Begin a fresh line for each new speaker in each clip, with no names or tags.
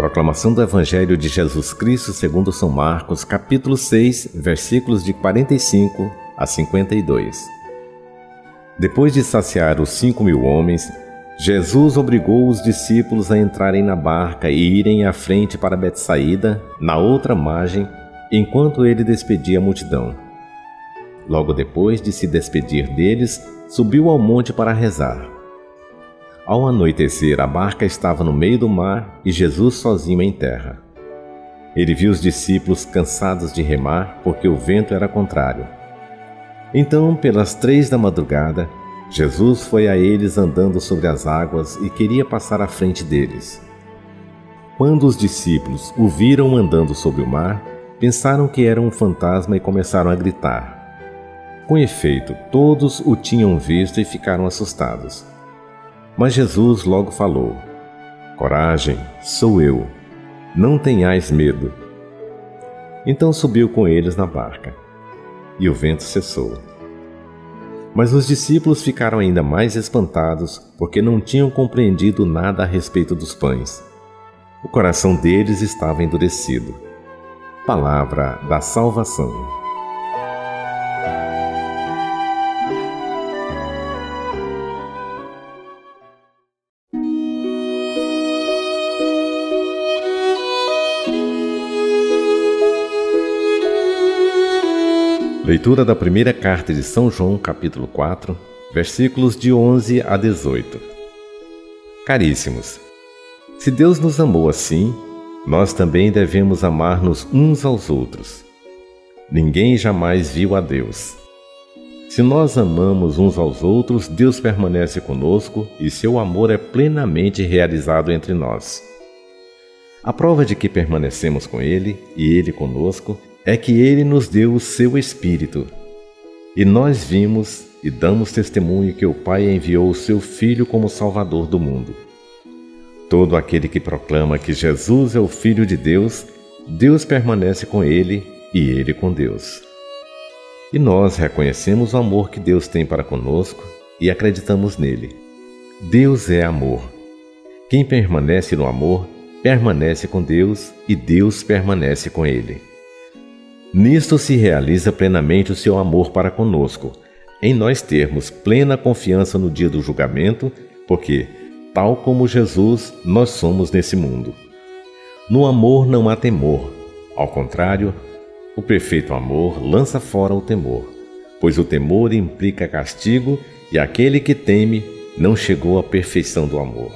Proclamação do Evangelho de Jesus Cristo segundo São Marcos, capítulo 6, versículos de 45 a 52. Depois de saciar os cinco mil homens, Jesus obrigou os discípulos a entrarem na barca e irem à frente para Betsaída, na outra margem, enquanto ele despedia a multidão. Logo depois de se despedir deles, subiu ao monte para rezar. Ao anoitecer, a barca estava no meio do mar e Jesus sozinho em terra. Ele viu os discípulos cansados de remar porque o vento era contrário. Então, pelas três da madrugada, Jesus foi a eles andando sobre as águas e queria passar à frente deles. Quando os discípulos o viram andando sobre o mar, pensaram que era um fantasma e começaram a gritar. Com efeito, todos o tinham visto e ficaram assustados. Mas Jesus logo falou: Coragem, sou eu. Não tenhais medo. Então subiu com eles na barca. E o vento cessou. Mas os discípulos ficaram ainda mais espantados porque não tinham compreendido nada a respeito dos pães. O coração deles estava endurecido. Palavra da Salvação. Leitura da primeira carta de São João, capítulo 4, versículos de 11 a 18. Caríssimos, se Deus nos amou assim, nós também devemos amar-nos uns aos outros. Ninguém jamais viu a Deus. Se nós amamos uns aos outros, Deus permanece conosco e seu amor é plenamente realizado entre nós. A prova de que permanecemos com Ele e Ele conosco é que ele nos deu o seu Espírito. E nós vimos e damos testemunho que o Pai enviou o seu Filho como Salvador do mundo. Todo aquele que proclama que Jesus é o Filho de Deus, Deus permanece com ele e ele com Deus. E nós reconhecemos o amor que Deus tem para conosco e acreditamos nele. Deus é amor. Quem permanece no amor, permanece com Deus e Deus permanece com ele. Nisto se realiza plenamente o seu amor para conosco, em nós termos plena confiança no dia do julgamento, porque, tal como Jesus, nós somos nesse mundo. No amor não há temor, ao contrário, o perfeito amor lança fora o temor, pois o temor implica castigo e aquele que teme não chegou à perfeição do amor.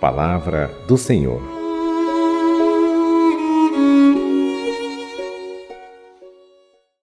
Palavra do Senhor.